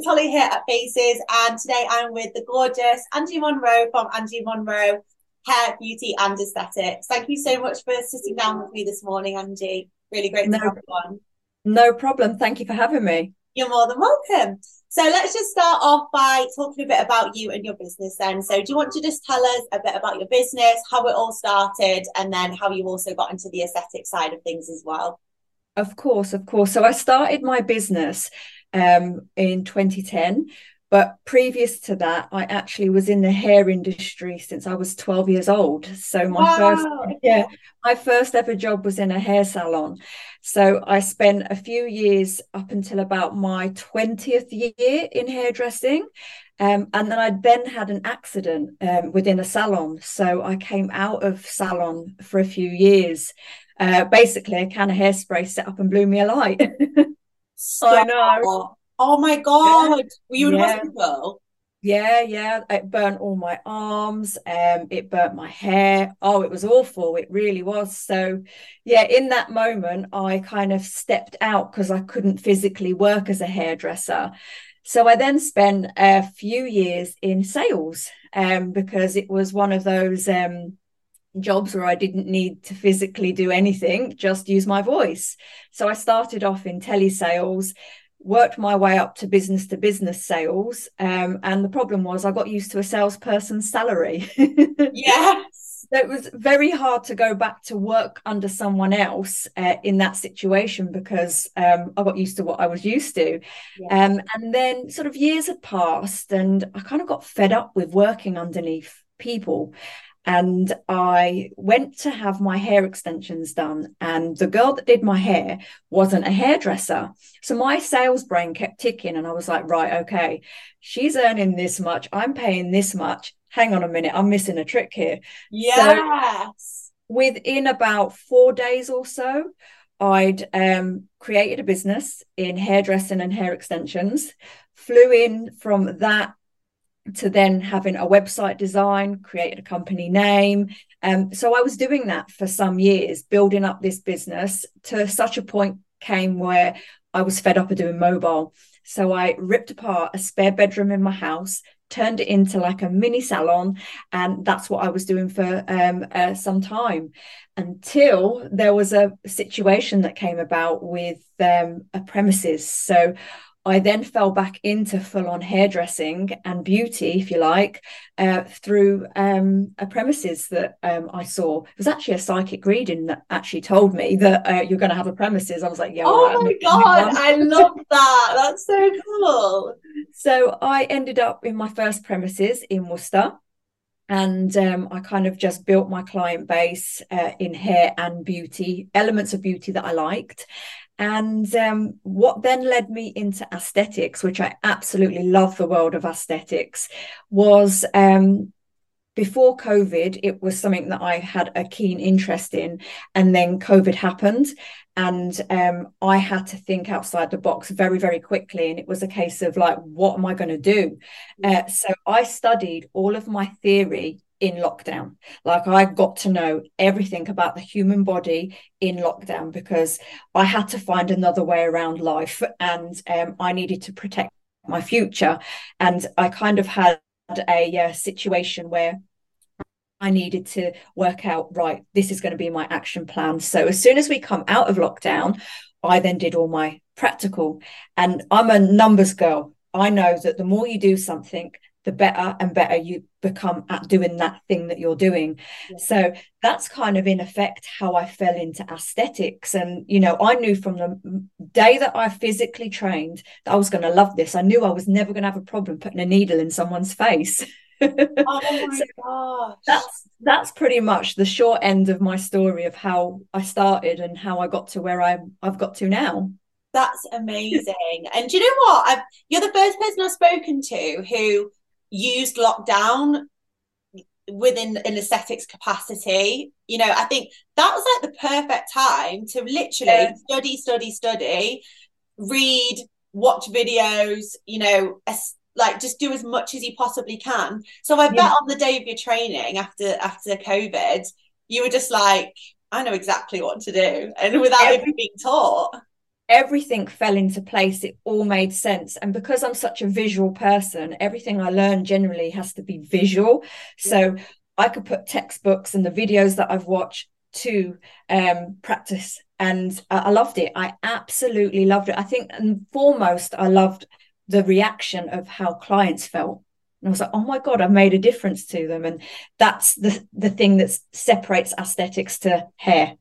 it's Holly here at Faces, and today I'm with the gorgeous Angie Monroe from Angie Monroe Hair, Beauty, and Aesthetics. Thank you so much for sitting down with me this morning, Angie. Really great no, to have you on. No problem. Thank you for having me. You're more than welcome. So let's just start off by talking a bit about you and your business then. So do you want to just tell us a bit about your business, how it all started, and then how you also got into the aesthetic side of things as well? Of course, of course. So I started my business um, in 2010. But previous to that, I actually was in the hair industry since I was 12 years old. So my wow. first, yeah, my first ever job was in a hair salon. So I spent a few years up until about my 20th year in hairdressing. Um, and then I then had an accident um, within a salon. So I came out of salon for a few years. Uh, basically, a can of hairspray set up and blew me a light. I know. Oh my god! Yeah. Were you in yeah. hospital? Yeah, yeah. It burnt all my arms. Um, it burnt my hair. Oh, it was awful. It really was. So, yeah, in that moment, I kind of stepped out because I couldn't physically work as a hairdresser. So I then spent a few years in sales um, because it was one of those um, jobs where I didn't need to physically do anything, just use my voice. So I started off in telesales, worked my way up to business to business sales. Um, and the problem was I got used to a salesperson's salary. yes. So it was very hard to go back to work under someone else uh, in that situation because um, I got used to what I was used to. Yeah. Um, and then sort of years had passed and I kind of got fed up with working underneath people and I went to have my hair extensions done. And the girl that did my hair wasn't a hairdresser. So my sales brain kept ticking. And I was like, right, okay, she's earning this much. I'm paying this much. Hang on a minute, I'm missing a trick here. Yes. So within about four days or so, I'd um, created a business in hairdressing and hair extensions, flew in from that to then having a website design, created a company name. Um, so I was doing that for some years, building up this business to such a point came where I was fed up of doing mobile. So I ripped apart a spare bedroom in my house, turned it into like a mini salon, and that's what I was doing for um, uh, some time until there was a situation that came about with um, a premises. So I then fell back into full on hairdressing and beauty, if you like, uh, through um, a premises that um, I saw. It was actually a psychic reading that actually told me that uh, you're going to have a premises. I was like, yeah. Oh my God, I love that. That's so cool. So I ended up in my first premises in Worcester and um, I kind of just built my client base uh, in hair and beauty, elements of beauty that I liked. And um, what then led me into aesthetics, which I absolutely love the world of aesthetics, was um, before COVID, it was something that I had a keen interest in. And then COVID happened, and um, I had to think outside the box very, very quickly. And it was a case of like, what am I going to do? Uh, so I studied all of my theory in lockdown. Like I got to know everything about the human body in lockdown because I had to find another way around life and um, I needed to protect my future. And I kind of had a uh, situation where I needed to work out, right, this is going to be my action plan. So as soon as we come out of lockdown, I then did all my practical. And I'm a numbers girl. I know that the more you do something, the better and better you become at doing that thing that you're doing. Yeah. So that's kind of in effect how I fell into aesthetics. And, you know, I knew from the day that I physically trained that I was going to love this. I knew I was never going to have a problem putting a needle in someone's face. oh my so gosh. That's that's pretty much the short end of my story of how I started and how I got to where I I've got to now. That's amazing. and do you know what? I've, you're the first person I've spoken to who used lockdown within an aesthetics capacity you know i think that was like the perfect time to literally yeah. study study study read watch videos you know as, like just do as much as you possibly can so i yeah. bet on the day of your training after after covid you were just like i know exactly what to do and without Every- even being taught everything fell into place. It all made sense. And because I'm such a visual person, everything I learn generally has to be visual. So I could put textbooks and the videos that I've watched to um, practice. And I, loved it. I absolutely loved it. I think, and foremost, I loved the reaction of how clients felt. And I was like, oh my God, I've made a difference to them. And that's the, the thing that separates aesthetics to hair.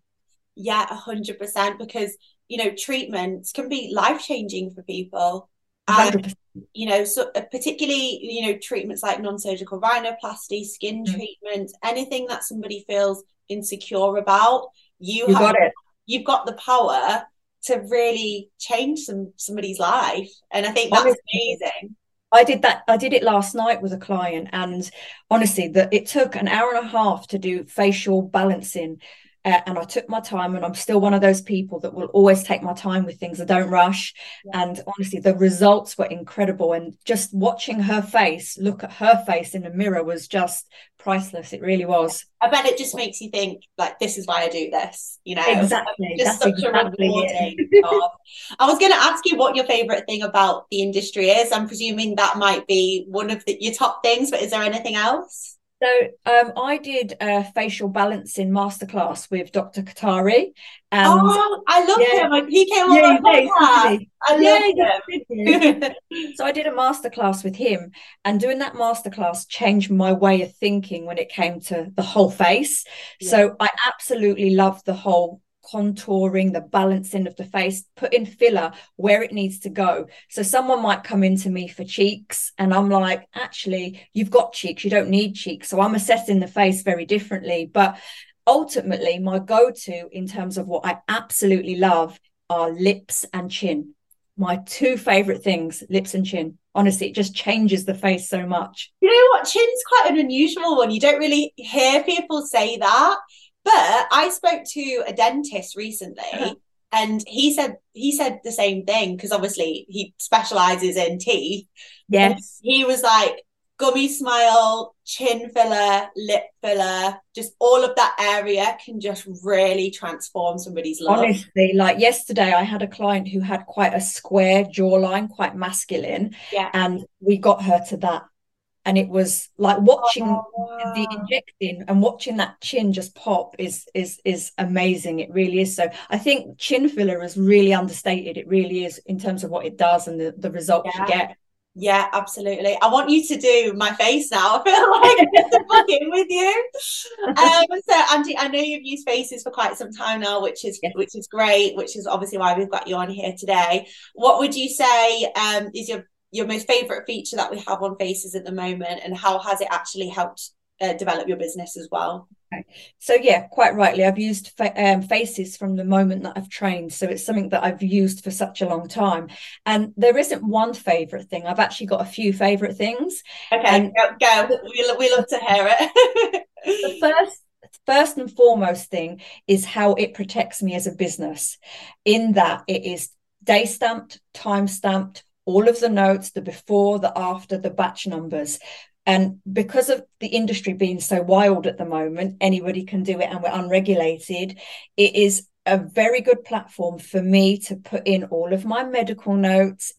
Yeah, 100%. Because you know treatments can be life changing for people. And you know so uh, particularly you know treatments like non-surgical rhinoplasty skin mm. treatment anything that somebody feels insecure about you, you have, got it. you've got the power to really change some somebody's life. And i think that's honestly, amazing. I did that. I did it last night with a client, and honestly, that it took an hour and a half to do facial balancing uh, and I took my time, and I'm still one of those people that will always take my time with things. I don't rush. Yeah. And honestly, the results were incredible. And just watching her face, look at her face in the mirror was just priceless. It really was. I bet it just makes you think, like, this is why I do this, you know? Exactly. Just That's such exactly a rewarding job. I was going to ask you what your favorite thing about the industry is. I'm presuming that might be one of the, your top things, but is there anything else? So um, I did a facial balancing masterclass with Dr. Katari. And oh, I love yeah, him. He came on yeah, my podcast. I love him. so I did a masterclass with him, and doing that masterclass changed my way of thinking when it came to the whole face. Yeah. So I absolutely love the whole contouring, the balancing of the face, putting filler where it needs to go. So someone might come into me for cheeks, and I'm like, actually, you've got cheeks, you don't need cheeks. So I'm assessing the face very differently. But ultimately, my go to in terms of what I absolutely love are lips and chin. My two favorite things, lips and chin. Honestly, it just changes the face so much. You know what? Chin's quite an unusual one. You don't really hear people say that. But I spoke to a dentist recently. Uh-huh. And he said he said the same thing because obviously he specializes in teeth. Yes. He was like, gummy smile, chin filler, lip filler, just all of that area can just really transform somebody's life. Honestly, like yesterday, I had a client who had quite a square jawline, quite masculine. Yeah. And we got her to that and it was like watching oh, wow. the injecting and watching that chin just pop is is is amazing it really is so i think chin filler is really understated it really is in terms of what it does and the, the results yeah. you get yeah, absolutely. I want you to do my face now. I feel like I to book in with you. Um, so, Angie, I know you've used faces for quite some time now, which is yes. which is great. Which is obviously why we've got you on here today. What would you say um, is your your most favorite feature that we have on faces at the moment and how has it actually helped uh, develop your business as well okay. so yeah quite rightly i've used fa- um, faces from the moment that i've trained so it's something that i've used for such a long time and there isn't one favorite thing i've actually got a few favorite things okay and go, go. We, we love to hear it the first first and foremost thing is how it protects me as a business in that it is day stamped time stamped all of the notes, the before, the after, the batch numbers. And because of the industry being so wild at the moment, anybody can do it and we're unregulated. It is a very good platform for me to put in all of my medical notes,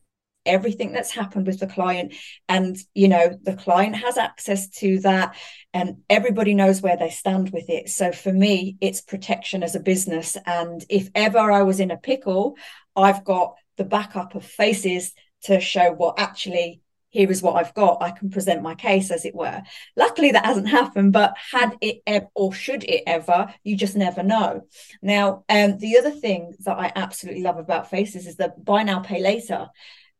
everything that's happened with the client. And, you know, the client has access to that and everybody knows where they stand with it. So for me, it's protection as a business. And if ever I was in a pickle, I've got the backup of faces to show what actually here is what I've got. I can present my case, as it were. Luckily, that hasn't happened, but had it ever, or should it ever, you just never know. Now, um, the other thing that I absolutely love about Faces is the buy now, pay later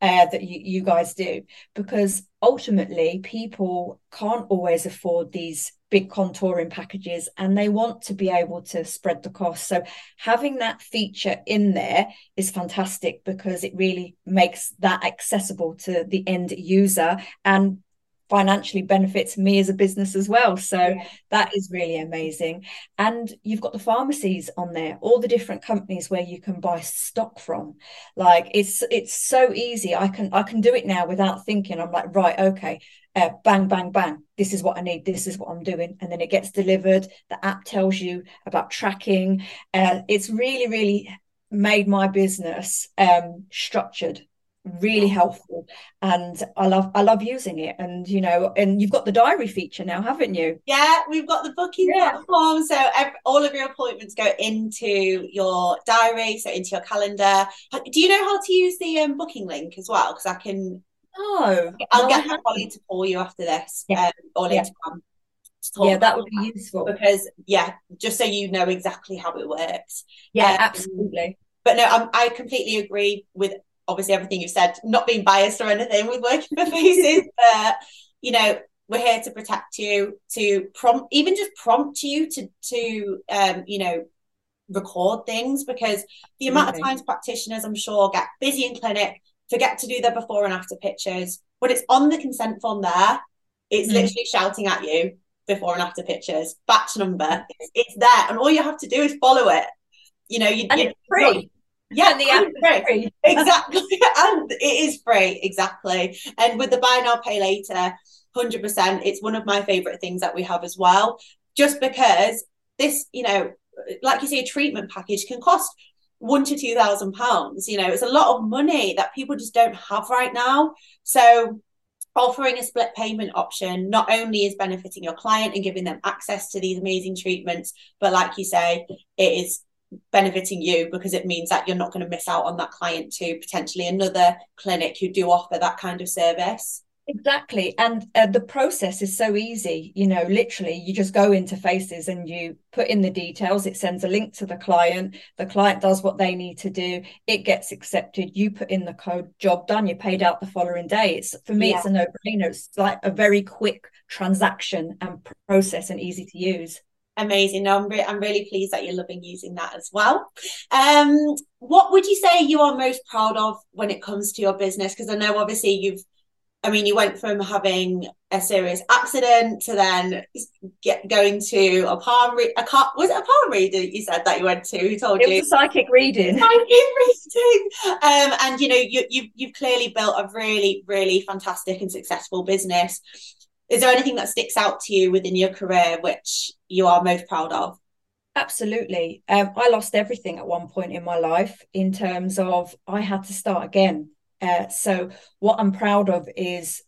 uh, that you, you guys do, because ultimately people can't always afford these big contouring packages and they want to be able to spread the cost. So having that feature in there is fantastic because it really makes that accessible to the end user and financially benefits me as a business as well. So yeah. that is really amazing. And you've got the pharmacies on there, all the different companies where you can buy stock from. Like it's it's so easy. I can I can do it now without thinking. I'm like, right, okay, uh, bang, bang, bang. This is what I need. This is what I'm doing. And then it gets delivered. The app tells you about tracking. Uh, it's really, really made my business um, structured really helpful and i love i love using it and you know and you've got the diary feature now haven't you? Yeah we've got the booking yeah. platform so every, all of your appointments go into your diary so into your calendar. Do you know how to use the um, booking link as well? Because i can no i'll no, get my colleague to call you after this yeah. um, or yeah. yeah that would be useful. because yeah just so you know exactly how it works. Yeah um, absolutely. but no I'm, i completely agree with obviously everything you've said, not being biased or anything with working for faces, but you know, we're here to protect you, to prompt, even just prompt you to to um, you know, record things because the amount of times practitioners, I'm sure, get busy in clinic, forget to do their before and after pictures. When it's on the consent form there, it's mm. literally shouting at you before and after pictures, batch number, it's, it's, there, and all you have to do is follow it. You know, you, and it's free. Yeah, the app free. free. exactly. and it is free, exactly. And with the buy now, pay later, 100%, it's one of my favorite things that we have as well. Just because this, you know, like you say, a treatment package can cost one to two thousand pounds. You know, it's a lot of money that people just don't have right now. So offering a split payment option not only is benefiting your client and giving them access to these amazing treatments, but like you say, it is benefiting you because it means that you're not going to miss out on that client to potentially another clinic who do offer that kind of service. Exactly and uh, the process is so easy you know literally you just go into faces and you put in the details it sends a link to the client the client does what they need to do it gets accepted you put in the code job done you paid out the following day. It's for me yeah. it's a no-brainer it's like a very quick transaction and process and easy to use amazing. No, I'm, re- I'm really pleased that you're loving using that as well. Um, what would you say you are most proud of when it comes to your business? Because I know obviously you've, I mean, you went from having a serious accident to then get going to a palm read. A car, was it a palm reader you said that you went to? Who told it you? Was a psychic reading. Psychic reading. Um, and you know, you, you've you've clearly built a really, really fantastic and successful business is there anything that sticks out to you within your career which you are most proud of? Absolutely. Um, i lost everything at one point in my life in terms of i had to start again. Uh, so what i'm proud of is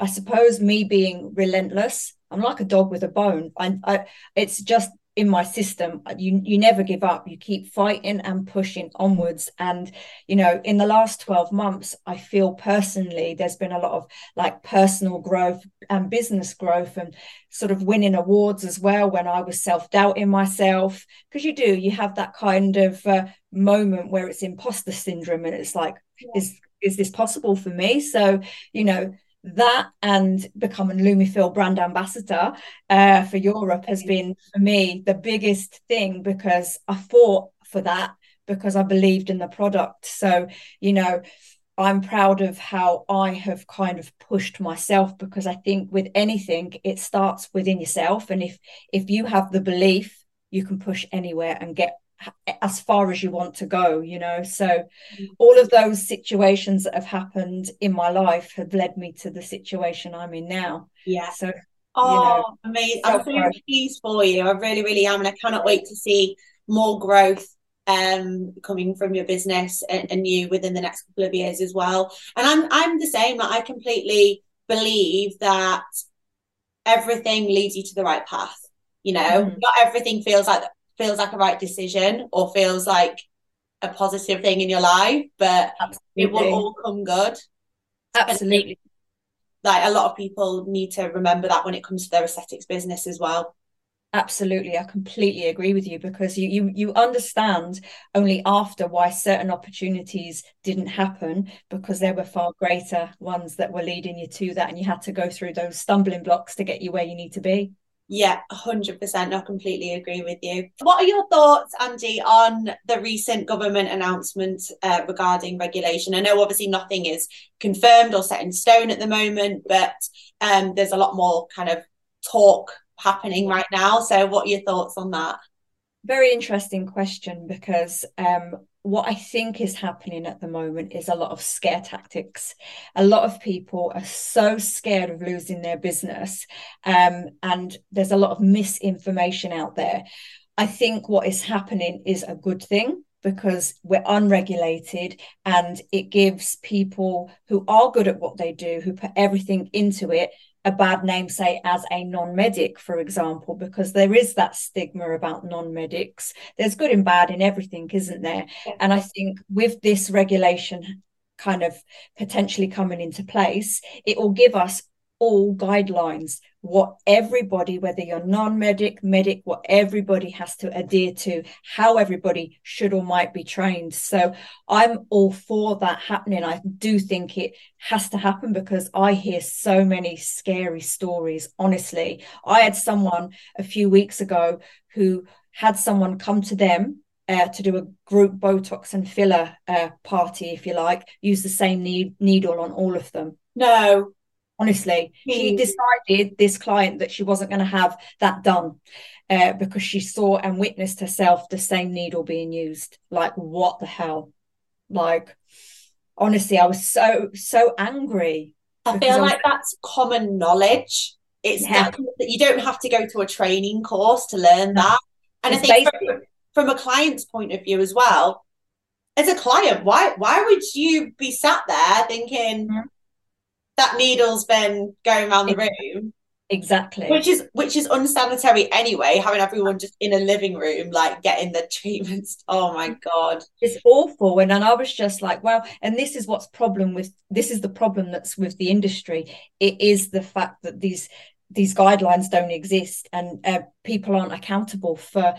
i suppose me being relentless. I'm like a dog with a bone. I, I it's just in my system you you never give up. You keep fighting and pushing onwards. And you know in the last 12 months i feel personally there's been a lot of like personal growth and business growth and sort of winning awards as well when i was self-doubting myself. Because you do you have that kind of uh, moment where it's imposter syndrome and it's like yeah. is is this possible for me? So you know that and becoming Lumifil brand ambassador uh, for Europe has been for me the biggest thing because I fought for that because I believed in the product. So, you know, I'm proud of how I have kind of pushed myself because I think with anything it starts within yourself and if if you have the belief you can push anywhere and get as far as you want to go you know? So mm. all of those situations that have happened in my life have led me to the situation i'm in now. Yeah. So oh you know, amazing. I'm so pleased for you. I really really am and i cannot wait to see more growth um coming from your business and, and you within the next couple of years as well. And i'm i'm the same. Like i completely believe that everything leads you to the right path you know? Mm. not everything feels like feels like a right decision or feels like a positive thing in your life, but Absolutely. it will all come good. Absolutely. Like a lot of people need to remember that when it comes to their aesthetics business as well. Absolutely, I completely agree with you because you you you understand only after why certain opportunities didn't happen because there were far greater ones that were leading you to that, and you had to go through those stumbling blocks to get you where you need to be. Yeah, 100%. I completely agree with you. What are your thoughts, Angie, on the recent government announcement uh, regarding regulation? I know obviously nothing is confirmed or set in stone at the moment, but um, there's a lot more kind of talk happening right now. So, what are your thoughts on that? Very interesting question because um, what I think is happening at the moment is a lot of scare tactics. A lot of people are so scared of losing their business, um, and there's a lot of misinformation out there. I think what is happening is a good thing because we're unregulated and it gives people who are good at what they do, who put everything into it, a bad name, say, as a non medic, for example, because there is that stigma about non medics. There's good and bad in everything, isn't there? Yeah. And I think with this regulation kind of potentially coming into place, it will give us all guidelines what everybody whether you're non-medic medic what everybody has to adhere to how everybody should or might be trained. So i'm all for that happening. I do think it has to happen because i hear so many scary stories honestly. I had someone a few weeks ago who had someone come to them uh, to do a group Botox and filler uh, party, if you like, use the same need- needle on all of them. No, honestly she hmm. decided this client that she wasn't going to have that done uh, because she saw and witnessed herself the same needle being used. Like what the hell? Like honestly i was so so angry i feel like that's common knowledge. It's yeah. that you don't have to go to a training course to learn that. And it's i think from, from a client's point of view as well as a client why why would you be sat there thinking mm-hmm that needle's been going around the room. exactly. Which is which is unsanitary anyway having everyone just in a living room like getting the treatments. Oh my god. It's awful. And, and i was just like well and this is what's problem with this is the problem that's with the industry. It is the fact that these these guidelines don't exist and uh, people aren't accountable for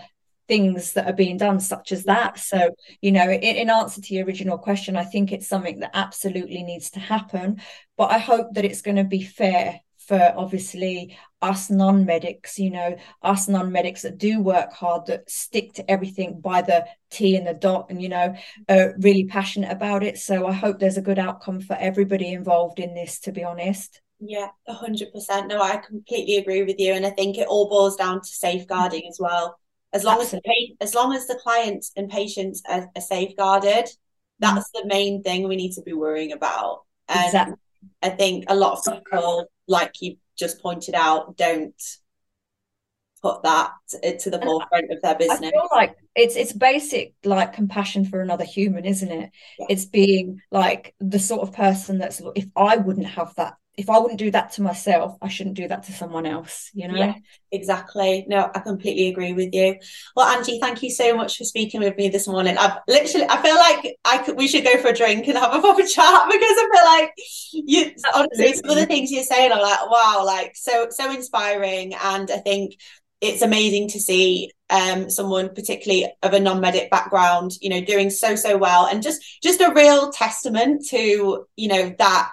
things that are being done such as that. So you know in, in, answer to your original question i think it's something that absolutely needs to happen but i hope that it's going to be fair for obviously us non-medics you know us non-medics that do work hard that stick to everything by the t and the dot and you know are really passionate about it. So i hope there's a good outcome for everybody involved in this to be honest. Yeah, a hundred percent. No, I completely agree with you, and I think it all boils down to safeguarding as well as long as the as long as the clients and patients are, are safeguarded that's mm-hmm. the main thing we need to be worrying about and exactly. i think a lot of people like you just pointed out don't put that to the forefront of their business I feel like it's it's basic like compassion for another human isn't it yeah. it's being like the sort of person that's if i wouldn't have that if I wouldn't do that to myself, I shouldn't do that to someone else, you know? Yeah, exactly. No, I completely agree with you. Well, Angie, thank you so much for speaking with me this morning. I've literally, I feel like I could, we should go for a drink and have a proper chat because I feel like you, honestly, some of the things you're saying are like, wow, like so, so inspiring. And I think it's amazing to see um, someone particularly of a non-medic background you know doing so so well and just just a real testament to you know that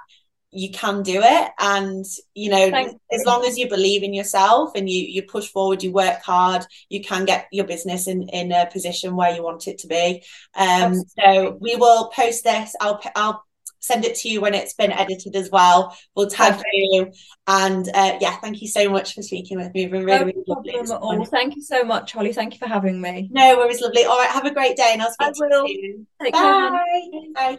you can do it. And you know Thank as long as you believe in yourself and you you push forward you work hard you can get your business in in a position where you want it to be. Um so we will post this. I'll i'll send it to you when it's been edited as well. We'll tag you. And uh, yeah thank you so much for speaking with me. It's been really, no really lovely all. thank you so much holly. Thank you for having me. No worries lovely. All right have a great day and i'll speak I to will. you soon. Take bye. Care. bye